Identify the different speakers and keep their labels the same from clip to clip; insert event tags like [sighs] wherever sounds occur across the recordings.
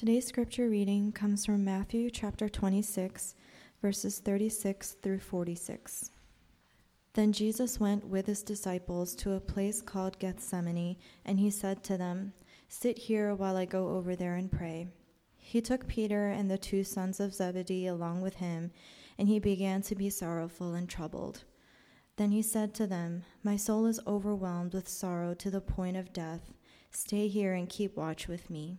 Speaker 1: Today's scripture reading comes from Matthew chapter 26, verses 36 through 46. Then Jesus went with his disciples to a place called Gethsemane, and he said to them, Sit here while I go over there and pray. He took Peter and the two sons of Zebedee along with him, and he began to be sorrowful and troubled. Then he said to them, My soul is overwhelmed with sorrow to the point of death. Stay here and keep watch with me.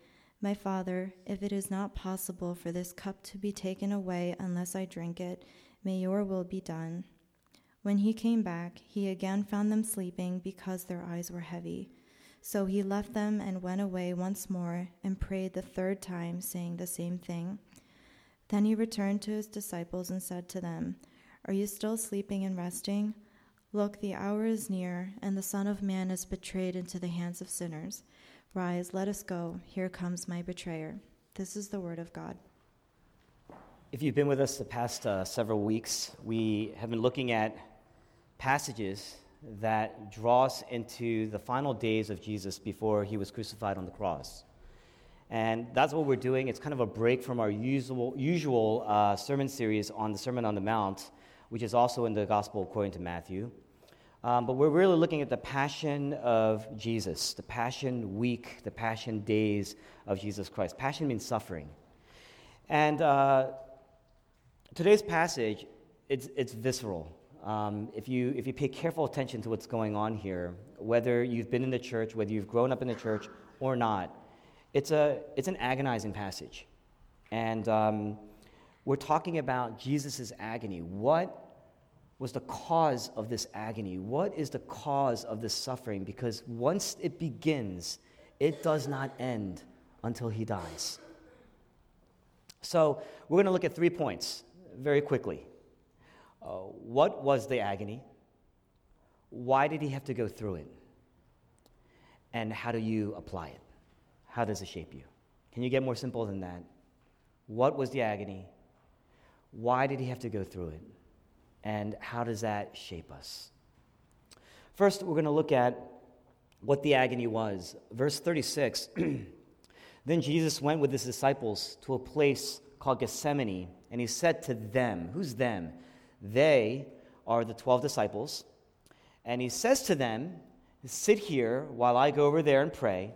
Speaker 1: My Father, if it is not possible for this cup to be taken away unless I drink it, may your will be done. When he came back, he again found them sleeping because their eyes were heavy. So he left them and went away once more and prayed the third time, saying the same thing. Then he returned to his disciples and said to them, Are you still sleeping and resting? Look, the hour is near, and the Son of Man is betrayed into the hands of sinners. Rise, let us go. Here comes my betrayer. This is the word of God.
Speaker 2: If you've been with us the past uh, several weeks, we have been looking at passages that draw us into the final days of Jesus before he was crucified on the cross. And that's what we're doing. It's kind of a break from our usual, usual uh, sermon series on the Sermon on the Mount, which is also in the Gospel according to Matthew. Um, but we're really looking at the passion of Jesus, the passion week, the passion days of Jesus Christ. Passion means suffering. And uh, today's passage, it's, it's visceral. Um, if, you, if you pay careful attention to what's going on here, whether you've been in the church, whether you've grown up in the church or not, it's, a, it's an agonizing passage. And um, we're talking about Jesus' agony. What was the cause of this agony? What is the cause of this suffering? Because once it begins, it does not end until he dies. So, we're going to look at three points very quickly. Uh, what was the agony? Why did he have to go through it? And how do you apply it? How does it shape you? Can you get more simple than that? What was the agony? Why did he have to go through it? And how does that shape us? First, we're going to look at what the agony was. Verse 36 [clears throat] Then Jesus went with his disciples to a place called Gethsemane, and he said to them, Who's them? They are the 12 disciples. And he says to them, Sit here while I go over there and pray.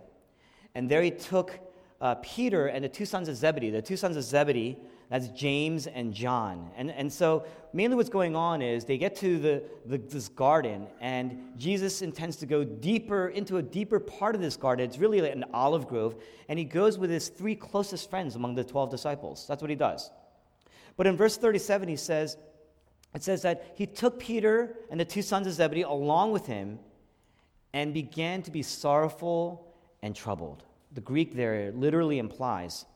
Speaker 2: And there he took uh, Peter and the two sons of Zebedee. The two sons of Zebedee that's James and John. And, and so, mainly what's going on is they get to the, the, this garden, and Jesus intends to go deeper into a deeper part of this garden. It's really like an olive grove. And he goes with his three closest friends among the 12 disciples. That's what he does. But in verse 37, he says, it says that he took Peter and the two sons of Zebedee along with him and began to be sorrowful and troubled. The Greek there literally implies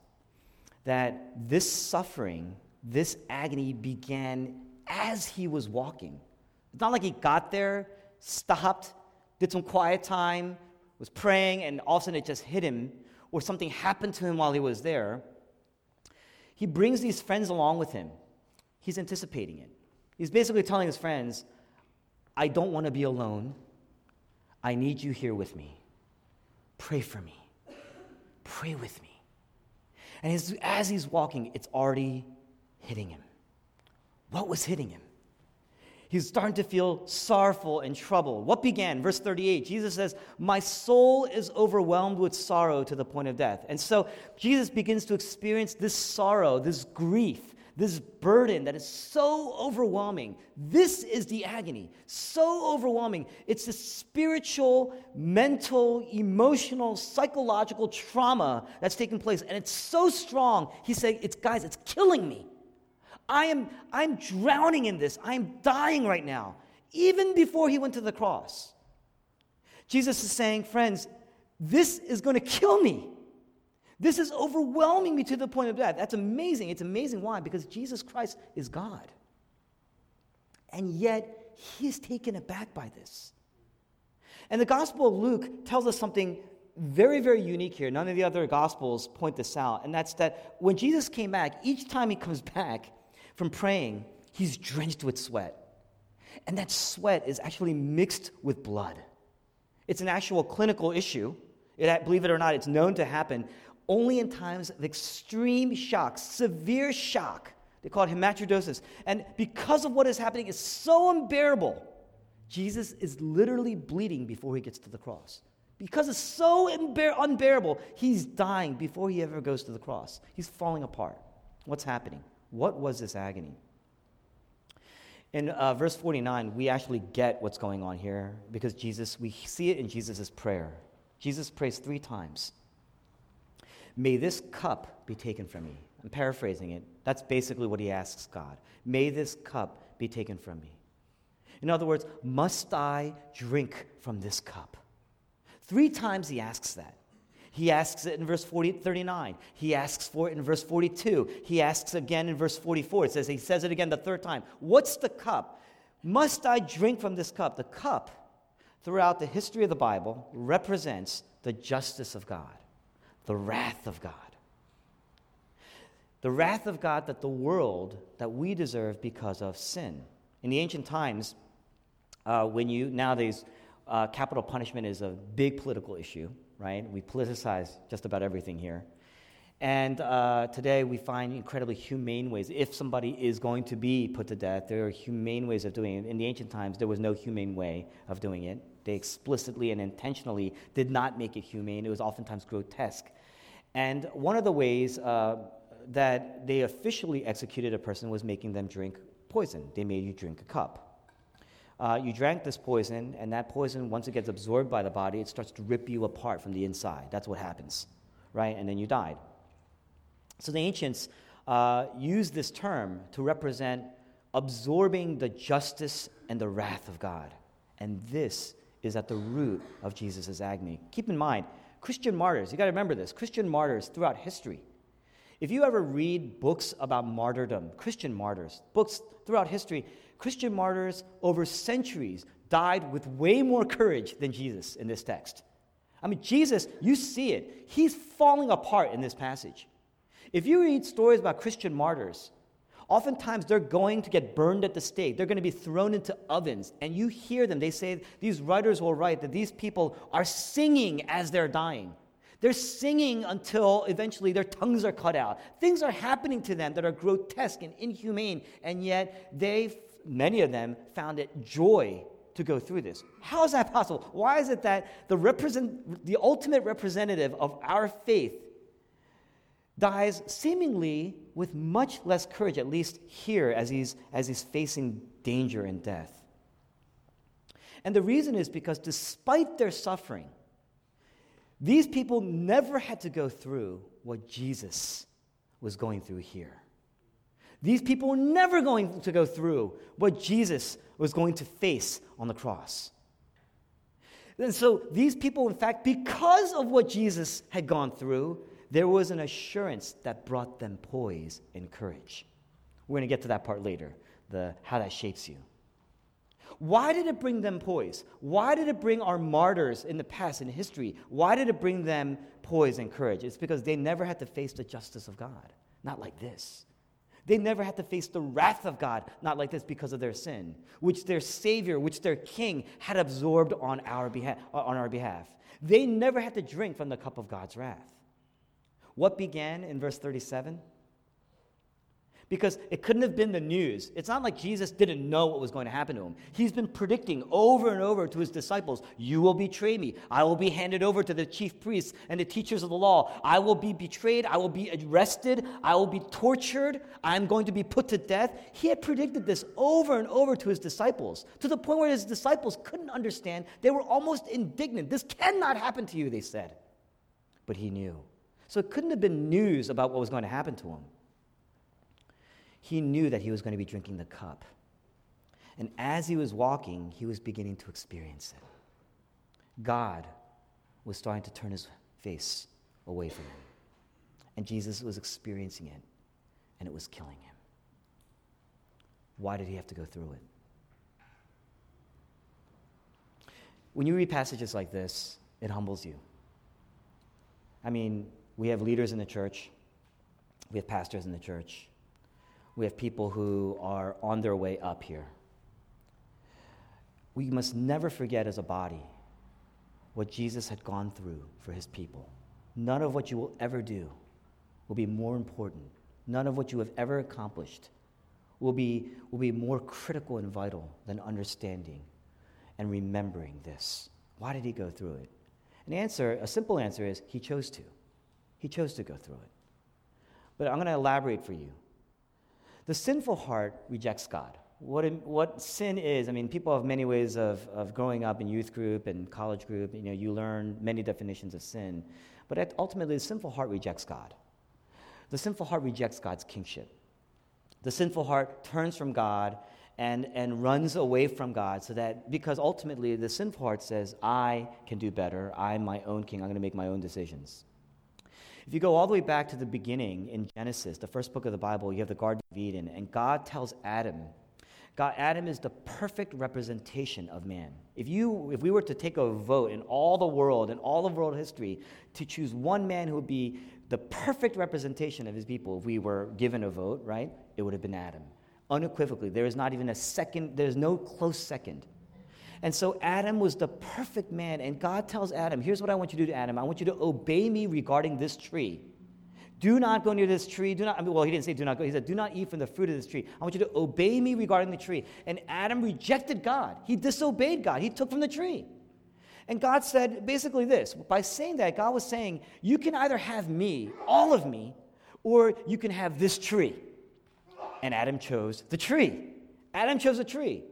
Speaker 2: that this suffering, this agony began as he was walking. It's not like he got there, stopped, did some quiet time, was praying, and all of a sudden it just hit him, or something happened to him while he was there. He brings these friends along with him. He's anticipating it. He's basically telling his friends, I don't want to be alone. I need you here with me. Pray for me. Pray with me. And as, as he's walking, it's already hitting him. What was hitting him? He's starting to feel sorrowful and troubled. What began? Verse 38, Jesus says, My soul is overwhelmed with sorrow to the point of death. And so Jesus begins to experience this sorrow, this grief, this burden that is so overwhelming. This is the agony, so overwhelming. It's the spiritual, mental, emotional, psychological trauma that's taking place, and it's so strong. He's saying, "It's guys, it's killing me. I am, I'm drowning in this. I'm dying right now." Even before he went to the cross, Jesus is saying, "Friends, this is going to kill me." This is overwhelming me to the point of death. That's amazing. It's amazing. Why? Because Jesus Christ is God. And yet, he is taken aback by this. And the Gospel of Luke tells us something very, very unique here. None of the other Gospels point this out. And that's that when Jesus came back, each time he comes back from praying, he's drenched with sweat. And that sweat is actually mixed with blood. It's an actual clinical issue. It, believe it or not, it's known to happen only in times of extreme shock, severe shock. They call it hematidrosis. And because of what is happening, it's so unbearable. Jesus is literally bleeding before he gets to the cross. Because it's so unbear- unbearable, he's dying before he ever goes to the cross. He's falling apart. What's happening? What was this agony? In uh, verse 49, we actually get what's going on here because Jesus, we see it in Jesus' prayer. Jesus prays three times May this cup be taken from me. I'm paraphrasing it. That's basically what he asks God. May this cup be taken from me. In other words, must I drink from this cup? Three times he asks that. He asks it in verse 40, 39. He asks for it in verse 42. He asks again in verse 44. It says, he says it again the third time. What's the cup? Must I drink from this cup? The cup, throughout the history of the Bible, represents the justice of God, the wrath of God. The wrath of God that the world, that we deserve because of sin. In the ancient times, uh, when you, nowadays, uh, capital punishment is a big political issue, right? We politicize just about everything here. And uh, today we find incredibly humane ways. If somebody is going to be put to death, there are humane ways of doing it. In the ancient times, there was no humane way of doing it. They explicitly and intentionally did not make it humane. It was oftentimes grotesque. And one of the ways uh, that they officially executed a person was making them drink poison. They made you drink a cup uh, you drank this poison, and that poison, once it gets absorbed by the body, it starts to rip you apart from the inside. That's what happens, right? And then you died. So the ancients uh, used this term to represent absorbing the justice and the wrath of God. And this is at the root of Jesus' agony. Keep in mind, Christian martyrs, you got to remember this Christian martyrs throughout history. If you ever read books about martyrdom, Christian martyrs, books throughout history, Christian martyrs over centuries died with way more courage than Jesus in this text. I mean, Jesus, you see it. He's falling apart in this passage. If you read stories about Christian martyrs, oftentimes they're going to get burned at the stake. They're going to be thrown into ovens. And you hear them. They say, these writers will write that these people are singing as they're dying. They're singing until eventually their tongues are cut out. Things are happening to them that are grotesque and inhumane, and yet they many of them found it joy to go through this. How is that possible? Why is it that the, represent, the ultimate representative of our faith dies seemingly with much less courage, at least here, as he's, as he's facing danger and death? And the reason is because despite their suffering, these people never had to go through what Jesus was going through here. These people were never going to go through what Jesus was going to face on the cross. And so these people, in fact, because of what Jesus had gone through, there was an assurance that brought them poise and courage. We're going to get to that part later, the, how that shapes you. Why did it bring them poise? Why did it bring our martyrs in the past, in history? Why did it bring them poise and courage? It's because they never had to face the justice of God. Not like this. They never had to face the wrath of God, not like this because of their sin, which their Savior, which their King had absorbed on our behalf. On our behalf. They never had to drink from the cup of God's wrath. What began in verse 37? because it couldn't have been the news. It's not like Jesus didn't know what was going to happen to him. He's been predicting over and over to his disciples, You will betray me. I will be handed over to the chief priests and the teachers of the law. I will be betrayed. I will be arrested. I will be tortured. I'm going to be put to death. He had predicted this over and over to his disciples to the point where his disciples couldn't understand. They were almost indignant. This cannot happen to you, they said. But he knew. So it couldn't have been news about what was going to happen to him he knew that he was going to be drinking the cup. And as he was walking, he was beginning to experience it. God was starting to turn his face away from him. And Jesus was experiencing it, and it was killing him. Why did he have to go through it? When you read passages like this, it humbles you. I mean, we have leaders in the church, we have pastors in the church, we have people who are on their way up here. We must never forget as a body what Jesus had gone through for his people. None of what you will ever do will be more important. None of what you have ever accomplished will be, will be more critical and vital than understanding and remembering this. Why did he go through it? An answer, a simple answer is he chose to. He chose to go through it. But I'm going to elaborate for you. The sinful heart rejects God. What, what sin is, I mean, people have many ways of, of growing up in youth group and college group. You know, you learn many definitions of sin. But ultimately, the sinful heart rejects God. The sinful heart rejects God's kingship. The sinful heart turns from God and, and runs away from God so that, because ultimately the sinful heart says, I can do better. I'm my own king. I'm going to make my own decisions. If you go all the way back to the beginning in Genesis, the first book of the Bible, you have the Garden of Eden, and God tells Adam, God, Adam is the perfect representation of man. If, you, if we were to take a vote in all the world, in all of world history, to choose one man who would be the perfect representation of his people, if we were given a vote, right, it would have been Adam. Unequivocally. There is not even a second, there's no close second. And so Adam was the perfect man, and God tells Adam, Here's what I want you to do to Adam. I want you to obey me regarding this tree. Do not go near this tree. Do not, I mean, well, he didn't say do not go. He said, Do not eat from the fruit of this tree. I want you to obey me regarding the tree. And Adam rejected God. He disobeyed God. He took from the tree. And God said basically this by saying that, God was saying, You can either have me, all of me, or you can have this tree. And Adam chose the tree. Adam chose a tree.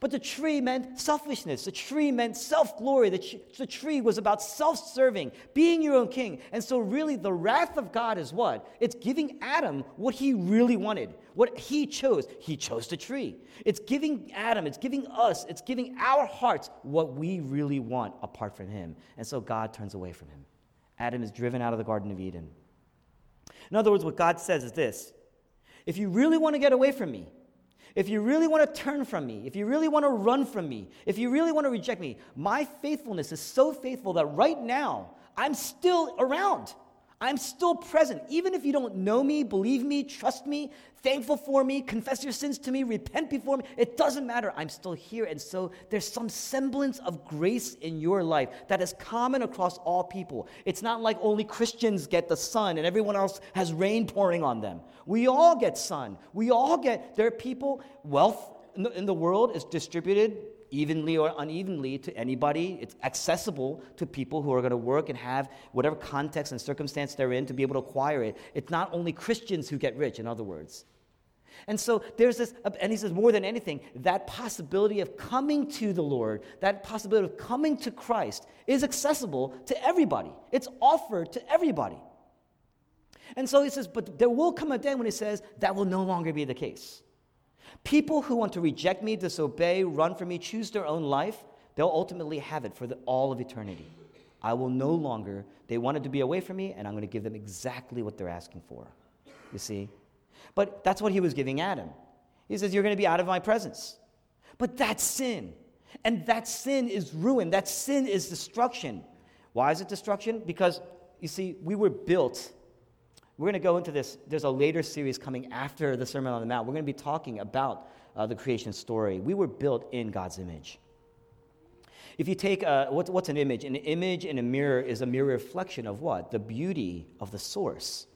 Speaker 2: But the tree meant selfishness. The tree meant self glory. The, the, tree was about self serving, being your own king. And so, really, the wrath of God is what? It's giving Adam what he really wanted, what he chose. He chose the tree. It's giving Adam, it's giving us, it's giving our hearts what we really want apart from him. And so, God turns away from him. Adam is driven out of the Garden of Eden. In other words, what God says is this if you really want to get away from me, if you really want to turn from me, if you really want to run from me, if you really want to reject me, my faithfulness is so faithful that right now I'm still around. I'm still present. Even if you don't know me, believe me, trust me, thankful for me, confess your sins to me, repent before me, it doesn't matter. I'm still here. And so there's some semblance of grace in your life that is common across all people. It's not like only Christians get the sun and everyone else has rain pouring on them. We all get sun. We all get, there are people, wealth in the, in the world is distributed evenly or unevenly to anybody. It's accessible to people who are going to work and have whatever context and circumstance they're in to be able to acquire it. It's not only Christians who get rich, in other words. And so there's this, and he says, more than anything, that possibility of coming to the Lord, that possibility of coming to Christ is accessible to everybody. It's offered to everybody. And so he says, but there will come a day when he says that will no longer be the case. People who want to reject me, disobey, run from me, choose their own life, they'll ultimately have it for the, all of eternity. I will no longer, they wanted to be away from me, and I'm going to give them exactly what they're asking for. You see? But that's what he was giving Adam. He says, You're going to be out of my presence. But that's sin. And that sin is ruin. That sin is destruction. Why is it destruction? Because, you see, we were built we're going to go into this. There's a later series coming after the Sermon on the Mount. We're going to be talking about uh, the creation story. We were built in God's image. If you take, uh, what, what's an image? An image in a mirror is a mirror reflection of what? The beauty of the source.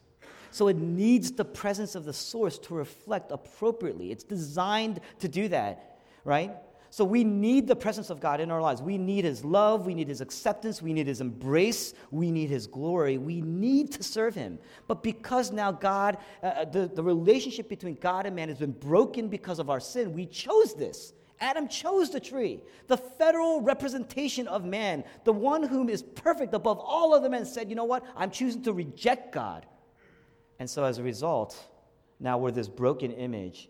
Speaker 2: So it needs the presence of the source to reflect appropriately. It's designed to do that, right? So we need the presence of God in our lives. We need His love. We need His acceptance. We need His embrace. We need His glory. We need to serve Him. But because now God, uh, uh, the, the relationship between God and man has been broken because of our sin, we chose this. Adam chose the tree. The federal representation of man, the one whom is perfect above all other men, said, You know what? I'm choosing to reject God. And so as a result, now we're this broken image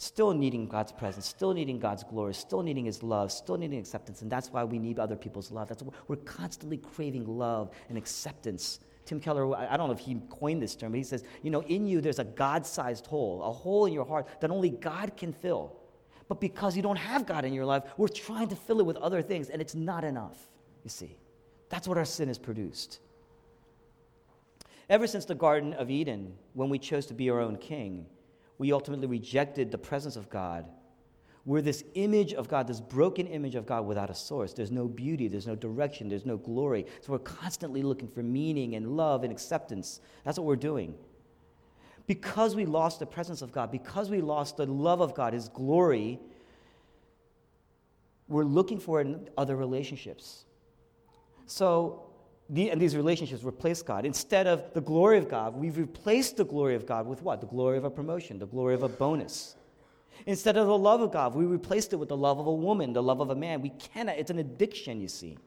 Speaker 2: still needing God's presence, still needing God's glory, still needing His love, still needing acceptance. And that's why we need other people's love. That's why we're constantly craving love and acceptance Tim Keller, I don't know if he coined this term, but he says, you know, in you there's a God sized hole, a hole in your heart that only God can fill. But because you don't have God in your life, we're trying to fill it with other things, and it's not enough, you see. That's what our sin has produced. Ever since the Garden of Eden, when we chose to be our own king, we ultimately rejected the presence of God. We're this image of God, this broken image of God without a source. There's no beauty, there's no direction, there's no glory. So we're constantly looking for meaning and love and acceptance. That's what we're doing. Because we lost the presence of God, because we lost the love of God, His glory, we're looking for it in other relationships. So the, and these relationships replace God. Instead of the glory of God, we've replaced the glory of God with what? The glory of a promotion, the glory of a bonus. Instead of the love of God, we replaced it with the love of a woman, the love of a man. We cannot, it's an addiction, you see.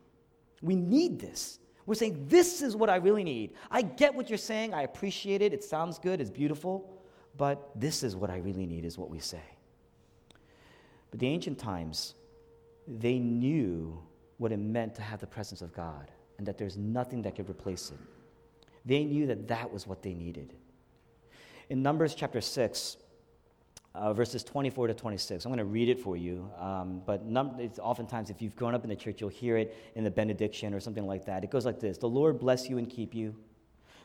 Speaker 2: We need this. We're saying, This is what I really need. I get what you're saying. I appreciate it. It sounds good. It's beautiful. But this is what I really need, is what we say. But the ancient times, they knew what it meant to have the presence of God and that there's nothing that could replace it. They knew that that was what they needed. In Numbers chapter 6, uh, verses 24 to 26, I'm going to read it for you. Um, but num- oftentimes, if you've grown up in the church, you'll hear it in the benediction or something like that. It goes like this The Lord bless you and keep you.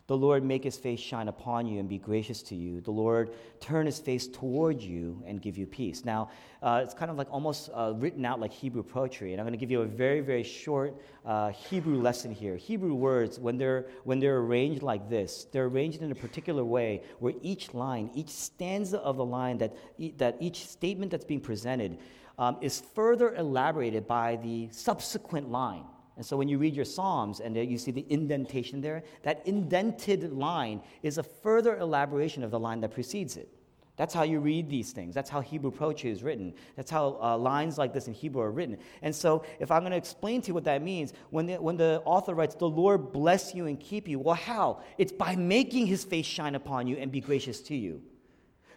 Speaker 2: The Lord make his face shine upon you and be gracious to you. The Lord turn his face toward you and give you peace. Now, uh, it's kind of like almost uh, written out like Hebrew poetry. And I'm going to give you a very, very short uh, Hebrew lesson here. Hebrew words, when they're, when they're arranged like this, they're arranged in a particular way where each line, each stanza of the line, that, that each statement that's being presented um, is further elaborated by the subsequent line. And so when you read your Psalms and you see the indentation there, that indented line is a further elaboration of the line that precedes it. That's how you read these things. That's how Hebrew poetry is written. That's how uh, lines like this in Hebrew are written. And so, if I'm going to explain to you what that means, when the, when the author writes, The Lord bless you and keep you, well, how? It's by making his face shine upon you and be gracious to you.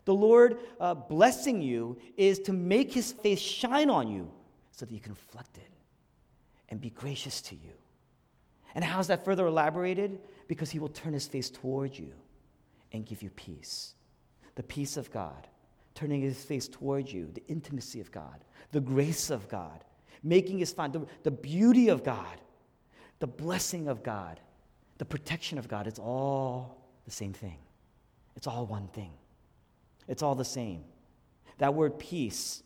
Speaker 2: The Lord uh, blessing you is to make his face shine on you so that you can reflect it and be gracious to you. And how is that further elaborated? Because he will turn his face toward you and give you peace. The peace of God, turning his face toward you, the intimacy of God, the grace of God, making his fine, the, the beauty of God, the blessing of God, the protection of God. It's all the same thing. It's all one thing. It's all the same. That word peace,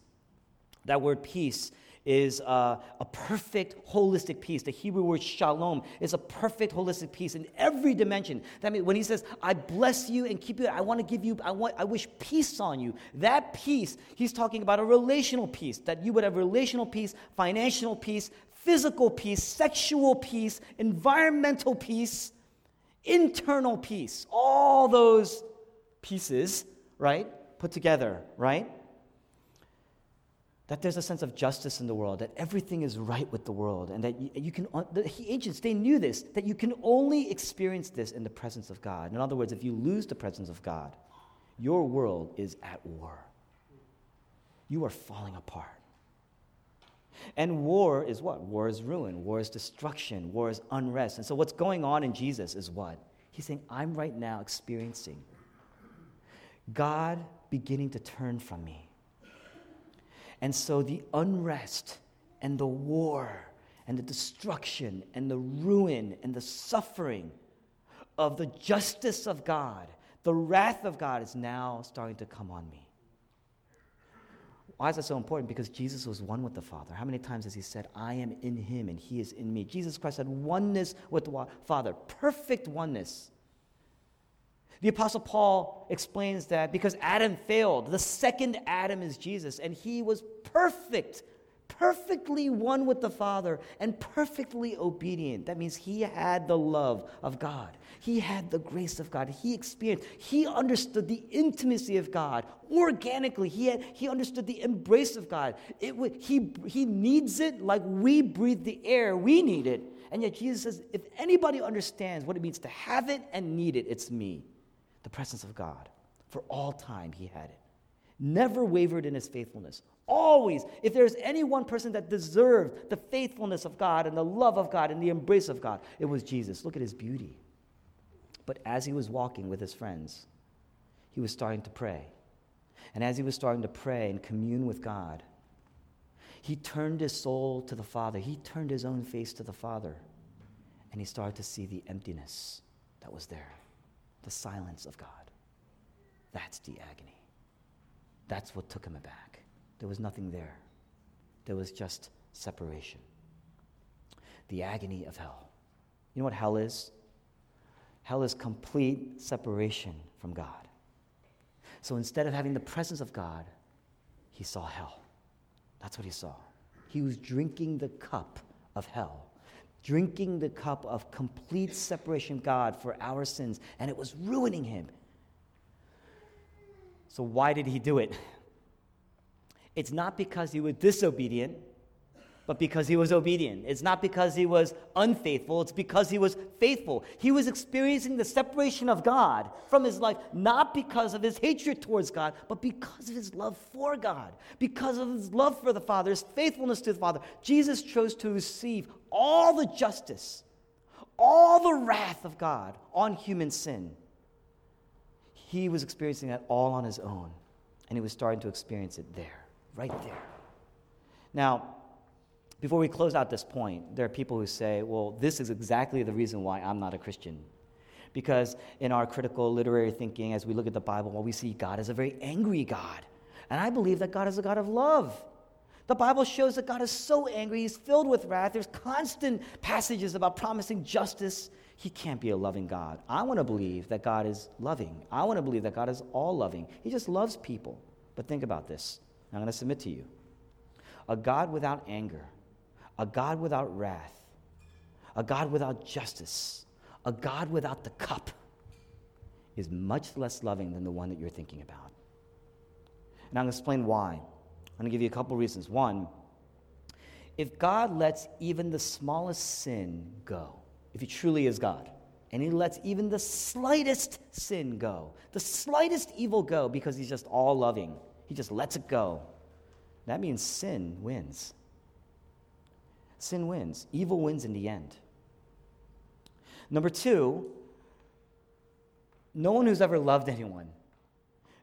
Speaker 2: that word peace is a perfect holistic peace. The Hebrew word shalom is a perfect holistic peace in every dimension. That means when he says, I bless you and keep you, I want to give you, I, want, I wish peace on you. That peace, he's talking about a relational peace, that you would have relational peace, financial peace, physical peace, sexual peace, environmental peace, internal peace. All those pieces, right, put together, right? That there's a sense of justice in the world, that everything is right with the world, and that you, you can, the ancients, they knew this, that you can only experience this in the presence of God. In other words, if you lose the presence of God, your world is at war. You are falling apart. And war is what? War is ruin, war is destruction, war is unrest. And so, what's going on in Jesus is what? He's saying, I'm right now experiencing God beginning to turn from me and so the unrest and the war and the destruction and the ruin and the suffering of the justice of God, the wrath of God is now starting to come on me. Why is that so important? Because Jesus was one with the Father. How many times has he said, I am in him and he is in me? Jesus Christ had oneness with the Father, perfect oneness. The Apostle Paul explains that because Adam failed, the second Adam is Jesus, and he was perfect, perfectly one with the Father, and perfectly obedient. That means he had the love of God, he had the grace of God, he experienced, he understood the intimacy of God organically, he, had, he understood the embrace of God. It, he, he needs it like we breathe the air, we need it. And yet Jesus says, if anybody understands what it means to have it and need it, it's me the presence of God. For all time, he had it. Never wavered in his faithfulness. Always, if there's any one person that deserved the faithfulness of God and the love of God and the embrace of God, it was Jesus. Look at his beauty. But as he was walking with his friends, he was starting to pray. And as he was starting to pray and commune with God, he turned his soul to the Father. He turned his own face to the Father. And he started to see the emptiness that was there, the silence of God. That's the agony. That's what took him aback. There was nothing there, there was just separation. The agony of hell. You know what hell is? Hell is complete separation from God. So instead of having the presence of God, he saw hell. That's what he saw. He was drinking the cup of hell, drinking the cup of complete separation God for our sins, and it was ruining him. So, why did he do it? It's not because he was disobedient, but because he was obedient. It's not because he was unfaithful, it's because he was faithful. He was experiencing the separation of God from his life, not because of his hatred towards God, but because of his love for God, because of his love for the Father, his faithfulness to the Father. Jesus chose to receive all the justice, all the wrath of God on human sin. He was experiencing that all on his own, and he was starting to experience it there, right there. Now, before we close out this point, there are people who say, well, this is exactly the reason why I'm not a Christian. Because in our critical literary thinking, as we look at the Bible, well, we see God as a very angry God. And I believe that God is a God of love. The Bible shows that God is so angry, he's filled with wrath. There's constant passages about promising justice. He can't be a loving God. I want to believe that God is loving. I want to believe that God is all loving. He just loves people. But think about this. I'm going to submit to you. A God without anger a God without wrath, a God without justice, a God without the cup is much less loving than the one that you're thinking about. And I'm going to explain why. I'm going to give you a couple reasons. One, if God lets even the smallest sin go, if He truly is God, and He lets even the slightest sin go, the slightest evil go, because He's just all loving, He just lets it go, that means sin wins sin wins. Evil wins in the end. Number two, no one who's ever loved anyone,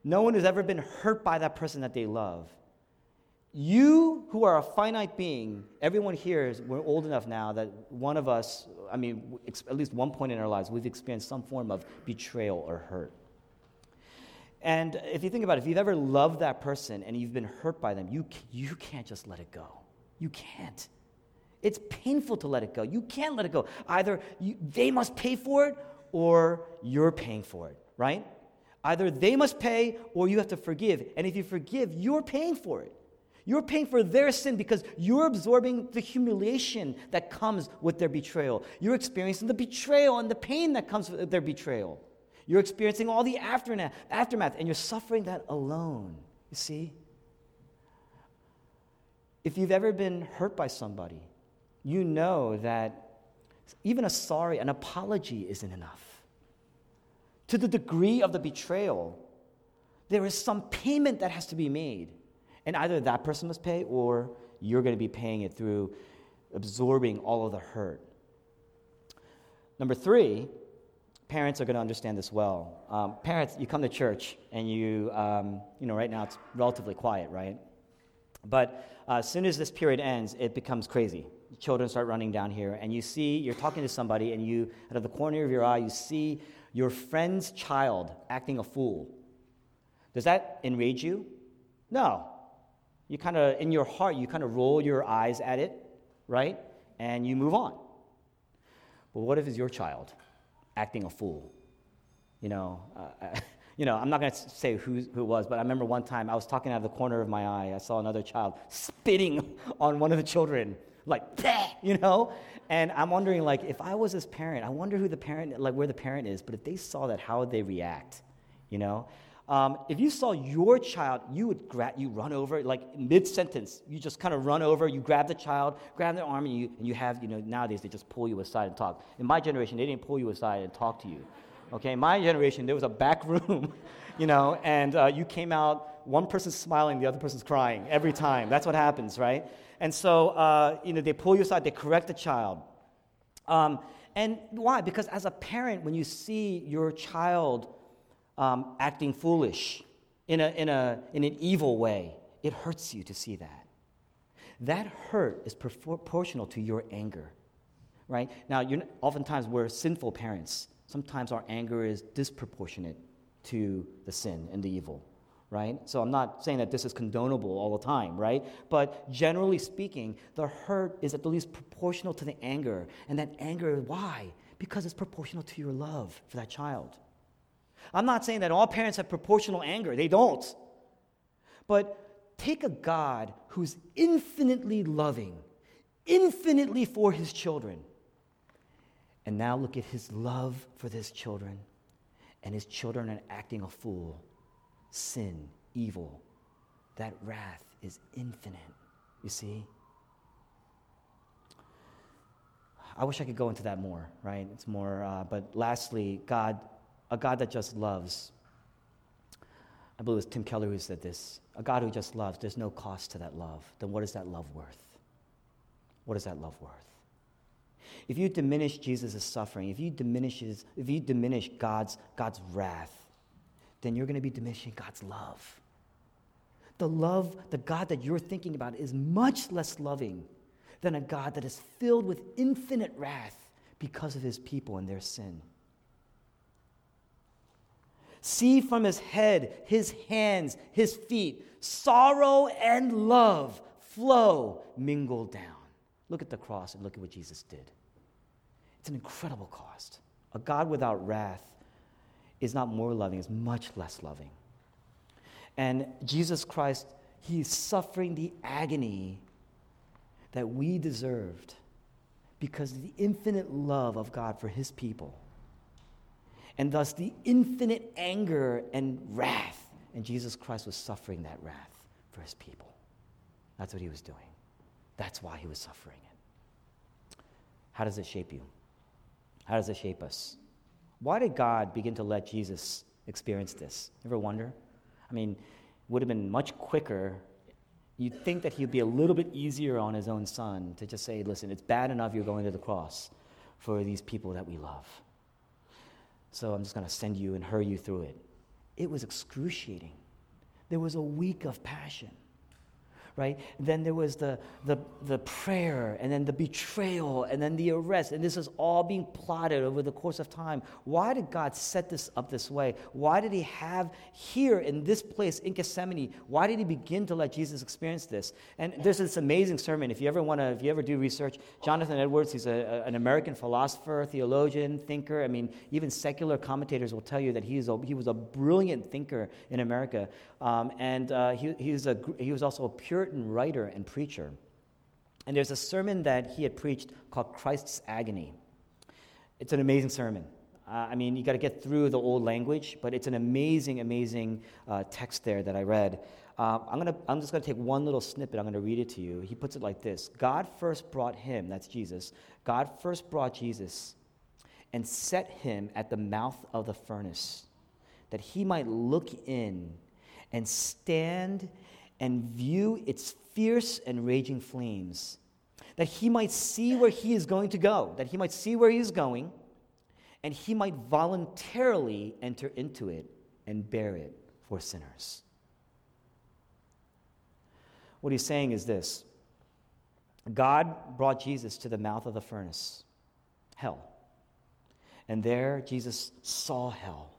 Speaker 2: no one who's ever been hurt by that person that they love. You, who are a finite being, everyone here is, we're old enough now that one of us, I mean, at least one point in our lives, we've experienced some form of betrayal or hurt. And if you think about it, if you've ever loved that person and you've been hurt by them, you, you can't just let it go. You can't. It's painful to let it go. You can't let it go. Either you, they must pay for it or you're paying for it, right? Either they must pay or you have to forgive. And if you forgive, you're paying for it. You're paying for their sin because you're absorbing the humiliation that comes with their betrayal. You're experiencing the betrayal and the pain that comes with their betrayal. You're experiencing all the aftermath, aftermath and you're suffering that alone. You see? If you've ever been hurt by somebody, you know that even a sorry, an apology isn't enough. To the degree of the betrayal, there is some payment that has to be made. And either that person must pay or you're going to be paying it through absorbing all of the hurt. Number three, parents are going to understand this well. Um, parents, you come to church and you, um, you know, right now it's relatively quiet, right? But uh, as soon as this period ends, it becomes crazy children start running down here, and you see, you're talking to somebody, and you, out of the corner of your eye, you see your friend's child acting a fool. Does that enrage you? No. You kind of, in your heart, you kind of roll your eyes at it, right? And you move on. But what if it's your child acting a fool? You know, uh, [laughs] you know, I'm not going to say who, who it was, but I remember one time I was talking out of the corner of my eye. I saw another child spitting [laughs] on one of the children like, you know? And I'm wondering, like, if I was his parent, I wonder who the parent, like, where the parent is. But if they saw that, how would they react? You know? Um, if you saw your child, you would grab, you run over, like mid sentence, you just kind of run over, you grab the child, grab their arm, and you, and you have, you know, nowadays they just pull you aside and talk. In my generation, they didn't pull you aside and talk to you. Okay, in my generation, there was a back [laughs] room, you know, and uh, you came out, one person's smiling, the other person's crying every time. That's what happens, right? And so, uh, you know, they pull you aside, they correct the child. Um, And why? Because as a parent, when you see your child um, acting foolish in, a, in, a, in an evil way, it hurts you to see that. That hurt is proportional to your anger, right? Now, oftentimes we're sinful parents. Sometimes our anger is disproportionate to the sin and the evil right? So I'm not saying that this is condonable all the time, right? But generally speaking, the hurt is at the least proportional to the anger. And that anger, why? Because it's proportional to your love for that child. I'm not saying that all parents have proportional anger, they don't. But take a God who's infinitely loving, infinitely for his children. And now look at his love for his children, and his children are acting a fool sin, evil. That wrath is infinite, you see? I wish I could go into that more, right? It's more, uh, but lastly, God, a God that just loves. I believe it was Tim Keller who said this a God who just loves, there's no cost to that love. Then what is that love worth? What is that love worth? If you diminish Jesus' suffering, if you diminishes, if you diminish God's, God's wrath, then you're going to be diminishing God's love. The love, the God that you're thinking about is much less loving than a God that is filled with infinite wrath because of his people and their sin. See from his head, his hands, his feet, sorrow and love flow, mingle down. Look at the cross and look at what Jesus did. It's an incredible cost. A God without wrath is not more loving, is much less loving. And Jesus Christ, he is suffering the agony that we deserved because of the infinite love of God for his people. And thus the infinite anger and wrath. And Jesus Christ was suffering that wrath for his people. That's what he was doing. That's why he was suffering it. How does it shape you? How does it shape us? Why did God begin to let Jesus experience this? Ever wonder? I mean, would have been much quicker. You'd think that he'd be a little bit easier on his own son to just say, listen, it's bad enough you're going to the cross for these people that we love. So I'm just going to send you and hurry you through it. It was excruciating. There was a week of passion right? Then there was the, the, the prayer, and then the betrayal, and then the arrest. And this is all being plotted over the course of time. Why did God set this up this way? Why did He have here in this place in Gethsemane? Why did He begin to let Jesus experience this? And there's this amazing sermon. If you ever want to, if you ever do research, Jonathan Edwards, he's a, an American philosopher, theologian, thinker. I mean, even secular commentators will tell you that he's a, he was a brilliant thinker in America. Um, and uh, he, he's a, he was also a Puritan writer and preacher. And there's a sermon that he had preached called Christ's Agony. It's an amazing sermon. Uh, I mean, you got to get through the old language, but it's an amazing, amazing uh, text there that I read. Uh, I'm, gonna, I'm just going to take one little snippet. I'm going to read it to you. He puts it like this God first brought him, that's Jesus, God first brought Jesus and set him at the mouth of the furnace that he might look in and stand and view its fierce and raging flames, that he might see where he is going to go, that he might see where he is going, and he might voluntarily enter into it and bear it for sinners. What he's saying is this God brought Jesus to the mouth of the furnace, hell. And there, Jesus saw hell.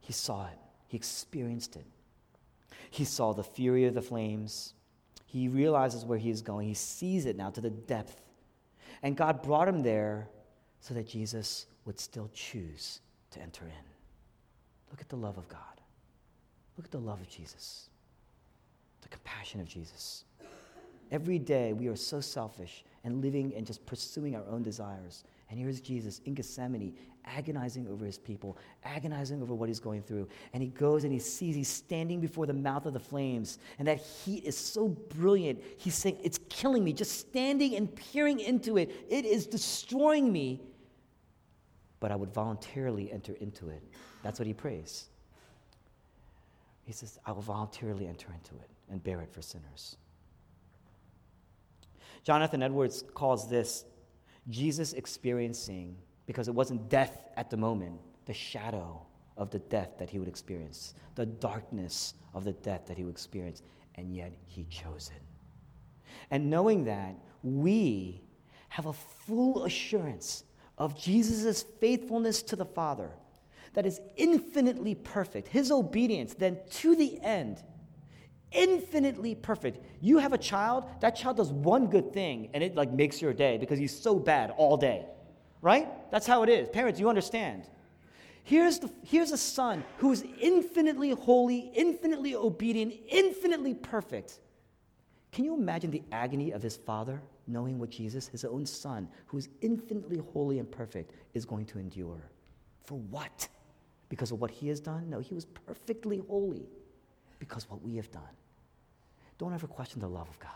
Speaker 2: He saw it, he experienced it. He saw the fury of the flames. He realizes where he is going. He sees it now to the depth. And God brought him there so that Jesus would still choose to enter in. Look at the love of God. Look at the love of Jesus, the compassion of Jesus. Every day we are so selfish and living and just pursuing our own desires. And here's Jesus in Gethsemane, agonizing over his people, agonizing over what he's going through. And he goes and he sees he's standing before the mouth of the flames. And that heat is so brilliant. He's saying, It's killing me. Just standing and peering into it, it is destroying me. But I would voluntarily enter into it. That's what he prays. He says, I will voluntarily enter into it and bear it for sinners. Jonathan Edwards calls this Jesus experiencing because it wasn't death at the moment, the shadow of the death that he would experience, the darkness of the death that he would experience, and yet he chose it. And knowing that, we have a full assurance of Jesus' faithfulness to the Father that is infinitely perfect, his obedience then to the end, infinitely perfect. You have a child, that child does one good thing and it like makes your day because he's so bad all day. Right? That's how it is. Parents, you understand. Here's, the, here's a son who is infinitely holy, infinitely obedient, infinitely perfect. Can you imagine the agony of his father knowing what Jesus, his own son, who is infinitely holy and perfect, is going to endure? For what? Because of what he has done? No, he was perfectly holy because what we have done. Don't ever question the love of God.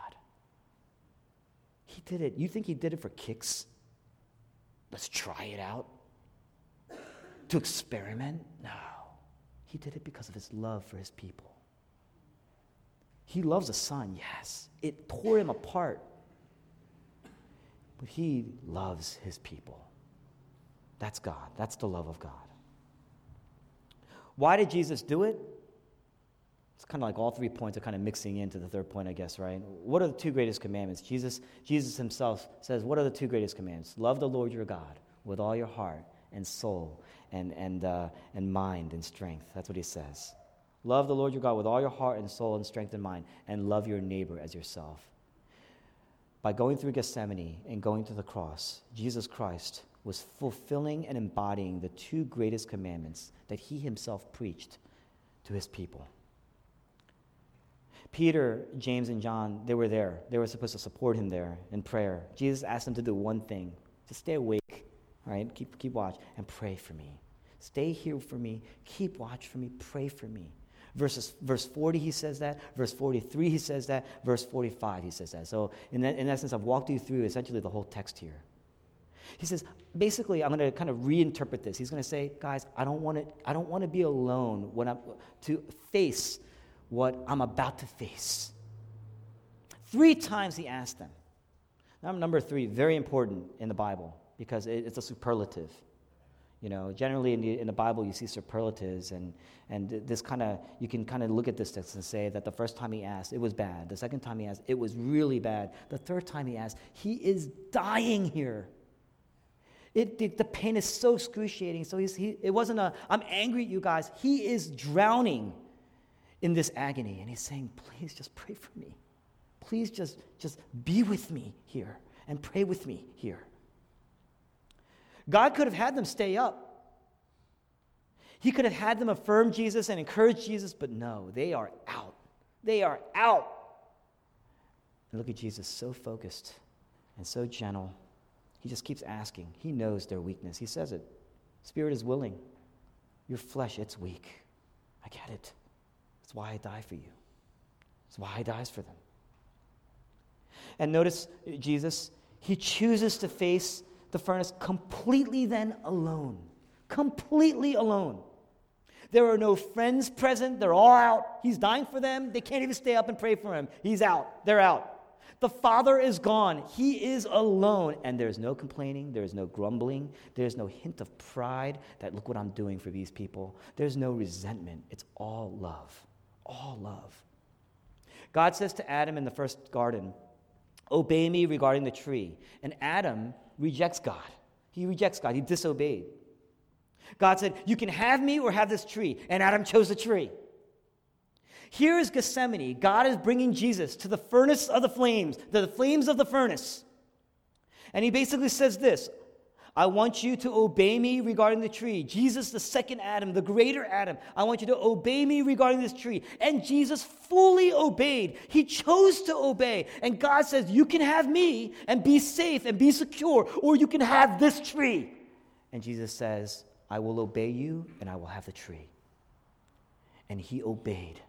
Speaker 2: He did it. You think he did it for kicks? Let's try it out to experiment? No. He did it because of his love for his people. He loves the son, yes. It tore him apart. But he loves his people. That's God. That's the love of God. Why did Jesus do it? It's kind of like all three points are kind of mixing into the third point, I guess, right? What are the two greatest commandments? Jesus, Jesus himself says, What are the two greatest commandments? Love the Lord your God with all your heart and soul and, and, uh, and mind and strength. That's what he says. Love the Lord your God with all your heart and soul and strength and mind, and love your neighbor as yourself. By going through Gethsemane and going to the cross, Jesus Christ was fulfilling and embodying the two greatest commandments that he himself preached to his people. Peter, James, and John, they were there. They were supposed to support him there in prayer. Jesus asked them to do one thing to stay awake right? Keep, keep watch and pray for me. Stay here for me. Keep watch for me. Pray for me. Verses, verse 40, he says that. Verse 43, he says that. Verse 45, he says that. So, in, that, in essence, I've walked you through essentially the whole text here. He says, basically, I'm going to kind of reinterpret this. He's going to say, guys, I don't want to, I don't want to be alone when I'm to face what I'm about to face. Three times he asked them. Now, number three, very important in the Bible because it's a superlative. You know, generally in the, in the Bible, you see superlatives, and, and this kind of, you can kind of look at this text and say that the first time he asked, it was bad. The second time he asked, it was really bad. The third time he asked, he is dying here. It, the, the pain is so excruciating. So he's, he, it wasn't a, I'm angry at you guys. He is drowning in this agony, and he's saying, please just pray for me. Please just, just be with me here and pray with me here. God could have had them stay up. He could have had them affirm Jesus and encourage Jesus, but no, they are out. They are out. And look at Jesus, so focused and so gentle. He just keeps asking. He knows their weakness. He says it. Spirit is willing. Your flesh, it's weak. I get it. That's why I die for you. That's why he dies for them. And notice Jesus, he chooses to face the furnace completely then alone. Completely alone. There are no friends present. They're all out. He's dying for them. They can't even stay up and pray for him. He's out. They're out. The Father is gone. He is alone. And there's no complaining. There's no grumbling. There's no hint of pride that, look what I'm doing for these people. There's no resentment. It's all love. All love. God says to Adam in the first garden, Obey me regarding the tree. And Adam rejects God. He rejects God. He disobeyed. God said, You can have me or have this tree. And Adam chose the tree. Here is Gethsemane. God is bringing Jesus to the furnace of the flames, to the flames of the furnace. And he basically says this I want you to obey me regarding the tree. Jesus, the second Adam, the greater Adam, I want you to obey me regarding this tree. And Jesus fully obeyed. He chose to obey. And God says, You can have me and be safe and be secure, or you can have this tree. And Jesus says, I will obey you and I will have the tree. And he obeyed.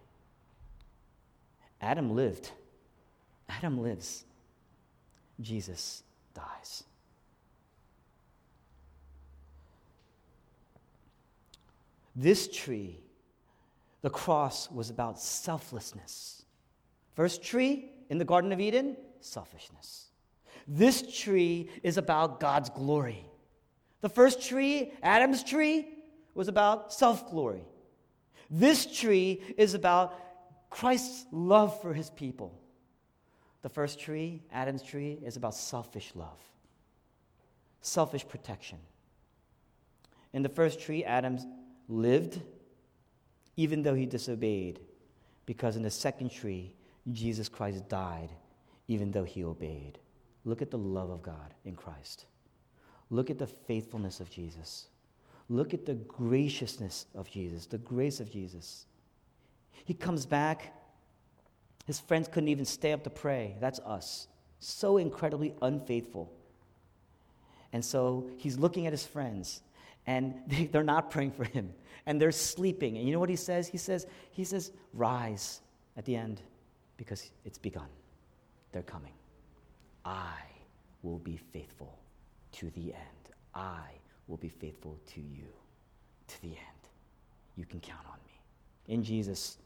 Speaker 2: Adam lived. Adam lives. Jesus dies. This tree, the cross, was about selflessness. First tree in the Garden of Eden, selfishness. This tree is about God's glory. The first tree, Adam's tree, was about self glory. This tree is about Christ's love for his people. The first tree, Adam's tree, is about selfish love, selfish protection. In the first tree, Adam lived even though he disobeyed, because in the second tree, Jesus Christ died even though he obeyed. Look at the love of God in Christ. Look at the faithfulness of Jesus. Look at the graciousness of Jesus, the grace of Jesus. He comes back. His friends couldn't even stay up to pray. That's us. So incredibly unfaithful. And so he's looking at his friends, and [laughs] they, are not praying for him, and they're sleeping. And you know what he says? He says, he says, rise at the end because it's begun. They're coming. I will be faithful to the end. I will be faithful to you to the end. You can count on me. In Jesus,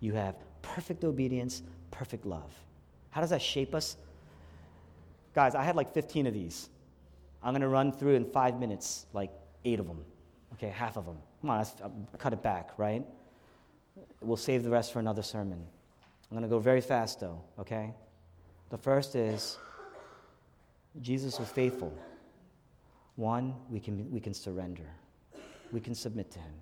Speaker 2: you have perfect obedience, perfect love. How does that shape us? Guys, I had like 15 of these. I'm going to run through in five minutes, like eight of them. Okay, half of them. Come on, let's um, cut it back, right? We'll save the rest for another sermon. I'm going to go very fast, though, okay? The first is Jesus was faithful. One, we can, we can surrender, we can submit to Him.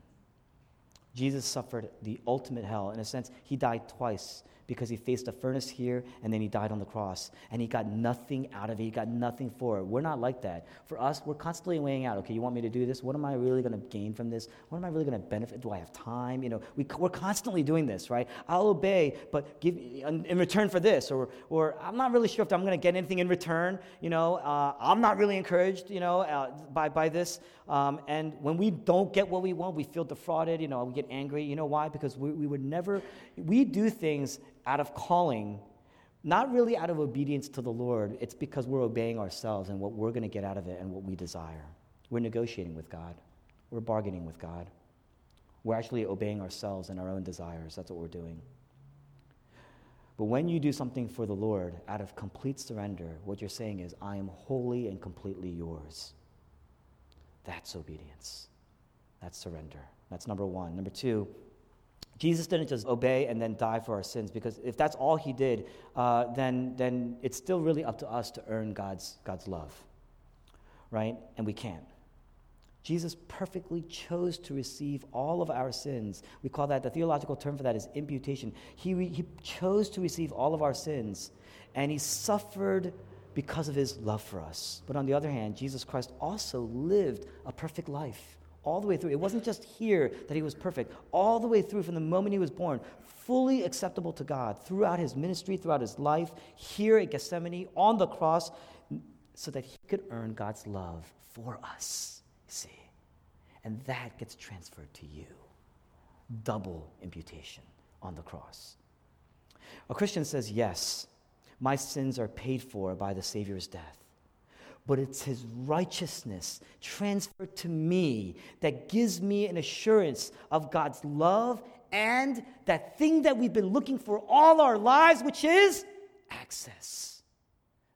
Speaker 2: Jesus suffered the ultimate hell. In a sense, He died twice because he faced a furnace here and then he died on the cross. And he got nothing out of it. He got nothing for it. We're not like that. For us, we're constantly weighing out okay, you want me to do this? What am I really going to gain from this? What am I really going to benefit? Do I have time? You know, we, we're constantly doing this, right? I'll obey, but give in return for this. Or, or I'm not really sure if I'm going to get anything in return. You know, uh, I'm not really encouraged, you know, uh, by, by this. Um, and when we don't get what we want, we feel defrauded. You know, we get angry. You know why? Because we, we would never, we do things out of calling, not really out of obedience to the Lord. It's because we're obeying ourselves and what we're going to get out of it and what we desire. We're negotiating with God, we're bargaining with God. We're actually obeying ourselves and our own desires. That's what we're doing. But when you do something for the Lord out of complete surrender, what you're saying is, I am wholly and completely yours. That's obedience. That's surrender. That's number one. Number two, Jesus didn't just obey and then die for our sins, because if that's all he did, uh, then, then it's still really up to us to earn God's, God's love, right? And we can't. Jesus perfectly chose to receive all of our sins. We call that, the theological term for that is imputation. He, he chose to receive all of our sins, and he suffered because of his love for us. But on the other hand, Jesus Christ also lived a perfect life all the way through. It wasn't just here that he was perfect, all the way through from the moment he was born, fully acceptable to God throughout his ministry, throughout his life, here at Gethsemane, on the cross, so that he could earn God's love for us. See? And that gets transferred to you. Double imputation on the cross. A Christian says, Yes, my sins are paid for by the Savior's death but it's his righteousness transferred to me that gives me an assurance of God's love and that thing that we've been looking for all our lives, which is access.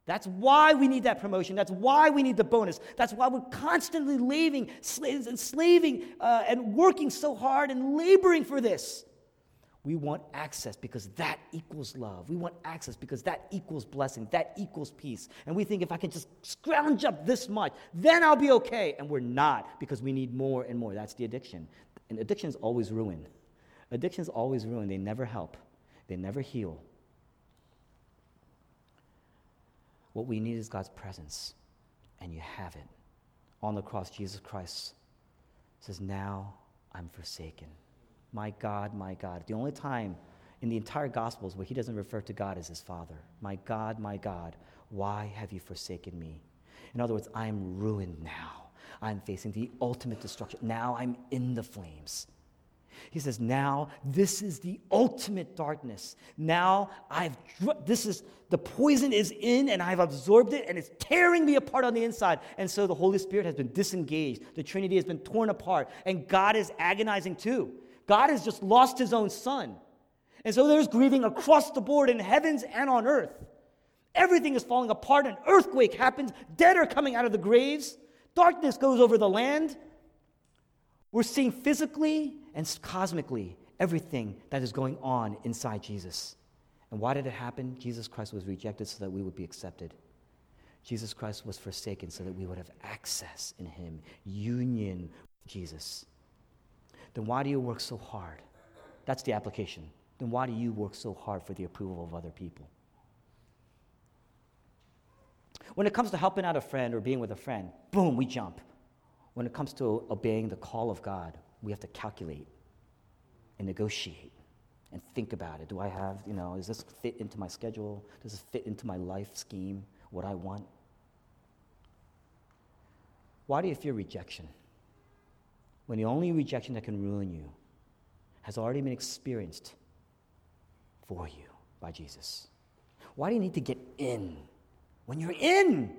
Speaker 2: That's why we need that promotion. That's why we need the bonus. That's why we're constantly leaving, enslaving, uh, and working so hard and laboring for this. We want access because that equals love. We want access because that equals blessing. That equals peace. And we think if I can just scrounge up this much, then I'll be okay. And we're not because we need more and more. That's the addiction. And addictions always ruin. Addictions always ruin. They never help, they never heal. What we need is God's presence, and you have it. On the cross, Jesus Christ says, Now I'm forsaken. My God, my God. The only time in the entire Gospels where he doesn't refer to God as his Father. My God, my God, why have you forsaken me? In other words, I am ruined now. I'm facing the ultimate destruction. Now I'm in the flames. He says, Now this is the ultimate darkness. Now I've, this is, the poison is in and I've absorbed it and it's tearing me apart on the inside. And so the Holy Spirit has been disengaged. The Trinity has been torn apart. And God is agonizing too. God has just lost his own son. And so there's grieving across the board in heavens and on earth. Everything is falling apart. An earthquake happens. Dead are coming out of the graves. Darkness goes over the land. We're seeing physically and cosmically everything that is going on inside Jesus. And why did it happen? Jesus Christ was rejected so that we would be accepted. Jesus Christ was forsaken so that we would have access in Him, union with Jesus. Then why do you work so hard? That's the application. Then why do you work so hard for the approval of other people? When it comes to helping out a friend or being with a friend, boom, we jump. When it comes to obeying the call of God, we have to calculate and negotiate and think about it. Do I have, you know, does this fit into my schedule? Does this fit into my life scheme, what I want? Why do you fear rejection? When the only rejection that can ruin you has already been experienced for you by Jesus. Why do you need to get in when you're in?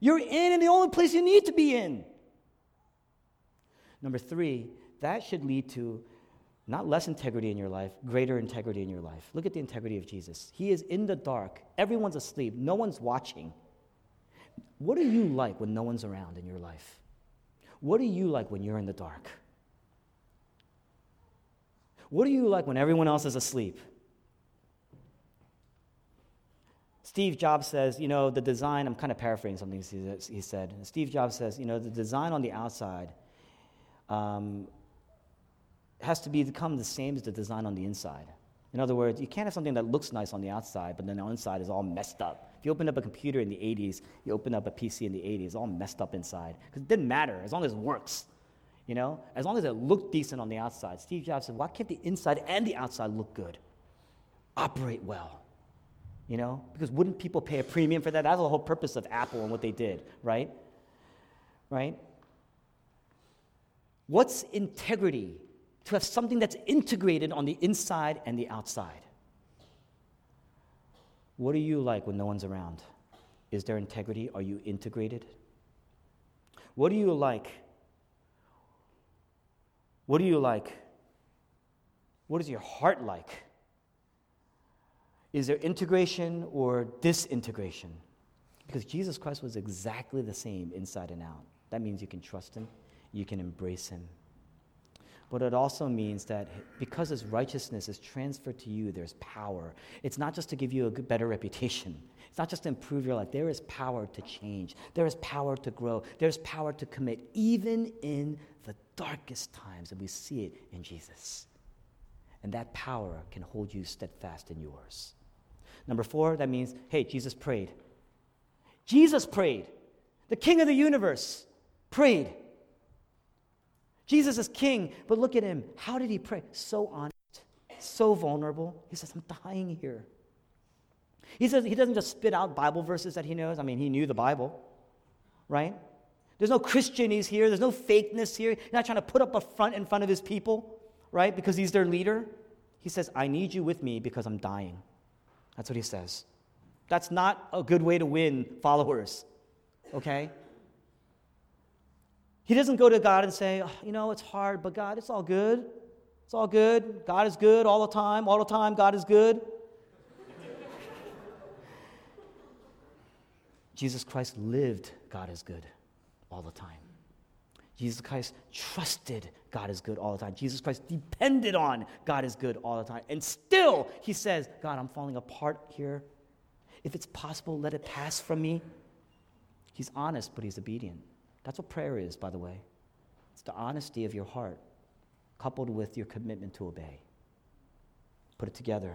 Speaker 2: You're in in the only place you need to be in. Number three, that should lead to not less integrity in your life, greater integrity in your life. Look at the integrity of Jesus. He is in the dark, everyone's asleep, no one's watching. What are you like when no one's around in your life? What are you like when you're in the dark? What are you like when everyone else is asleep? Steve Jobs says, you know, the design, I'm kind of paraphrasing something he said. Steve Jobs says, you know, the design on the outside um, has to become the same as the design on the inside. In other words, you can't have something that looks nice on the outside, but then the inside is all messed up. If you open up a computer in the 80s, you open up a PC in the 80s, it's all messed up inside. Because it didn't matter as long as it works. You know, as long as it looked decent on the outside. Steve Jobs said, why can't the inside and the outside look good? Operate well. You know, because wouldn't people pay a premium for that? That's the whole purpose of Apple and what they did, right? Right? What's integrity? To have something that's integrated on the inside and the outside. What are you like when no one's around? Is there integrity? Are you integrated? What do you like? What do you like? What is your heart like? Is there integration or disintegration? Because Jesus Christ was exactly the same inside and out. That means you can trust him, you can embrace him. But it also means that because his righteousness is transferred to you, there's power. It's not just to give you a good, better reputation, it's not just to improve your life. There is power to change, there is power to grow, there's power to commit, even in the darkest times. And we see it in Jesus. And that power can hold you steadfast in yours. Number four, that means, hey, Jesus prayed. Jesus prayed. The King of the universe prayed. Jesus is king, but look at him. How did he pray? So honest, so vulnerable. He says, I'm dying here. He says he doesn't just spit out Bible verses that he knows. I mean, he knew the Bible, right? There's no Christianese here. There's no fakeness here. He's not trying to put up a front in front of his people, right? Because he's their leader. He says, I need you with me because I'm dying. That's what he says. That's not a good way to win followers, okay? He doesn't go to God and say, oh, you know, it's hard, but God, it's all good. It's all good. God is good all the time. All the time, God is good. [laughs] Jesus Christ lived God is good all the time. Jesus Christ trusted God is good all the time. Jesus Christ depended on God is good all the time. And still, he says, God, I'm falling apart here. If it's possible, let it pass from me. He's honest, but he's obedient. That's what prayer is, by the way. It's the honesty of your heart coupled with your commitment to obey. Put it together.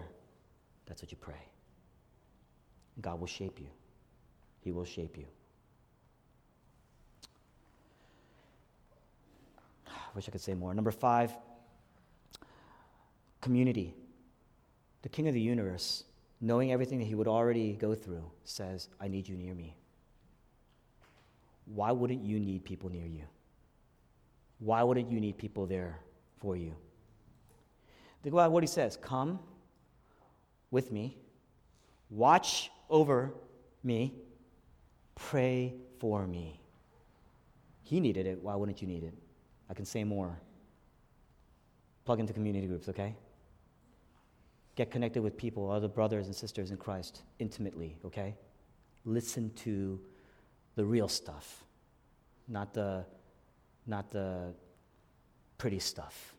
Speaker 2: That's what you pray. God will shape you, He will shape you. I [sighs] wish I could say more. Number five, community. The King of the universe, knowing everything that he would already go through, says, I need you near me why wouldn't you need people near you? Why wouldn't you need people there for you? Think about what he says Come with me, watch over me, pray for me. He needed it. Why wouldn't you need it? I can say more. Plug into community groups, okay? Get connected with people, other brothers and sisters in Christ, intimately, okay? Listen to the real stuff. not the, not the pretty stuff.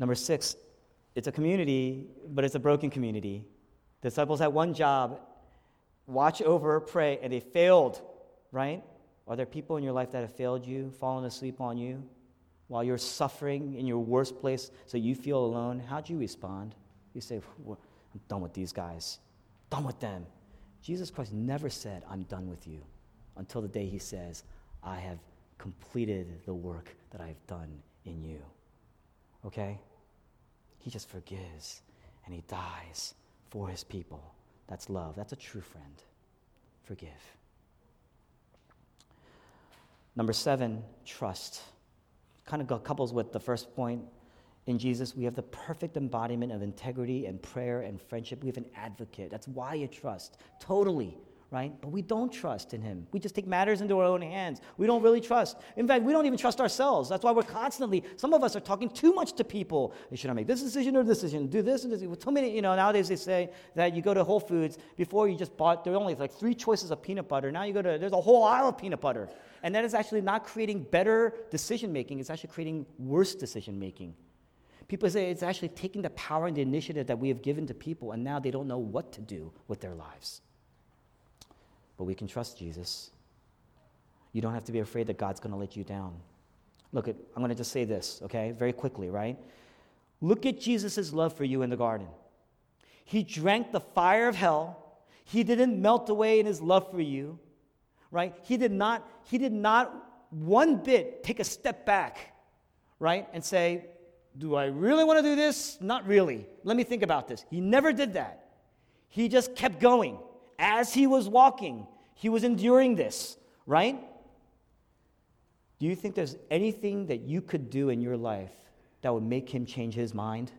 Speaker 2: Number six, it's a community, but it's a broken community. Disciples had one job watch over, pray, and they failed, right? Are there people in your life that have failed you, fallen asleep on you while you're suffering in your worst place so you feel alone? How'd you respond? You say, I'm done with these guys, done with them. Jesus Christ never said, I'm done with you until the day he says, I have completed the work that I have done in you. Okay? He just forgives and he dies for his people. That's love. That's a true friend. Forgive. Number seven, trust. Kind of couples with the first point. In Jesus, we have the perfect embodiment of integrity and prayer and friendship. We have an advocate. That's why you trust. Totally right? But we don't trust in Him. We just take matters into our own hands. We don't really trust. In fact, we don't even trust ourselves. That's why we're constantly, some of us are talking too much to people. Should I make this decision or this decision? Do this and this. Well, too many, you know, nowadays they say that you go to Whole Foods, before you just bought, there only like three choices of peanut butter. Now you go to, there's a whole aisle of peanut butter. And that is actually not creating better decision making, it's actually creating worse decision making. People say it's actually taking the power and the initiative that we have given to people, and now they don't know what to do with their lives but we can trust Jesus. You don't have to be afraid that God's going to let you down. Look at, I'm going to just say this, okay, very quickly, right? Look at Jesus' love for you in the garden. He drank the fire of hell. He didn't melt away in his love for you, right? He did not, he did not one bit take a step back, right? And say, Do I really want to do this? Not really. Let me think about this. He never did that. He just kept going as he was walking, he was enduring this, right? Do you think there's anything that you could do in your life that would make him change his mind?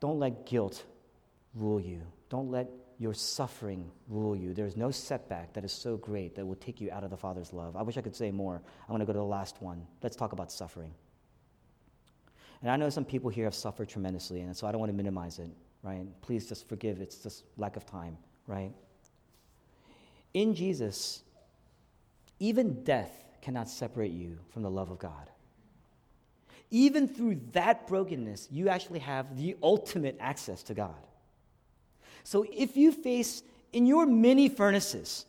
Speaker 2: Don't let guilt rule you. Don't let your suffering rule you. There's no setback that is so great that will take you out of the Father's love. I wish I could say more. I want to go to the last one. Let's talk about suffering. And I know some people here have suffered tremendously, and so I don't want to minimize it right? Please just forgive. It's just lack of time, right? In Jesus, even death cannot separate you from the love of God. Even through that brokenness, you actually have the ultimate access to God. So if you face in your many furnaces,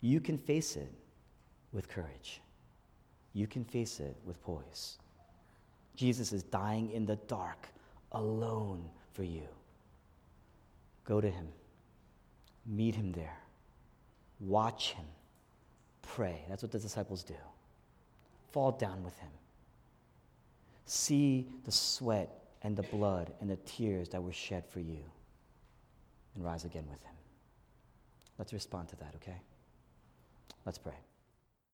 Speaker 2: you can face it with courage. You can face it with poise. Jesus is dying in the dark, alone for you. Go to him, meet him there, watch him, pray. That's what the disciples do. Fall down with him. See the sweat and the blood and the tears that were shed for you, and rise again with him. Let's respond to that, okay? Let's pray.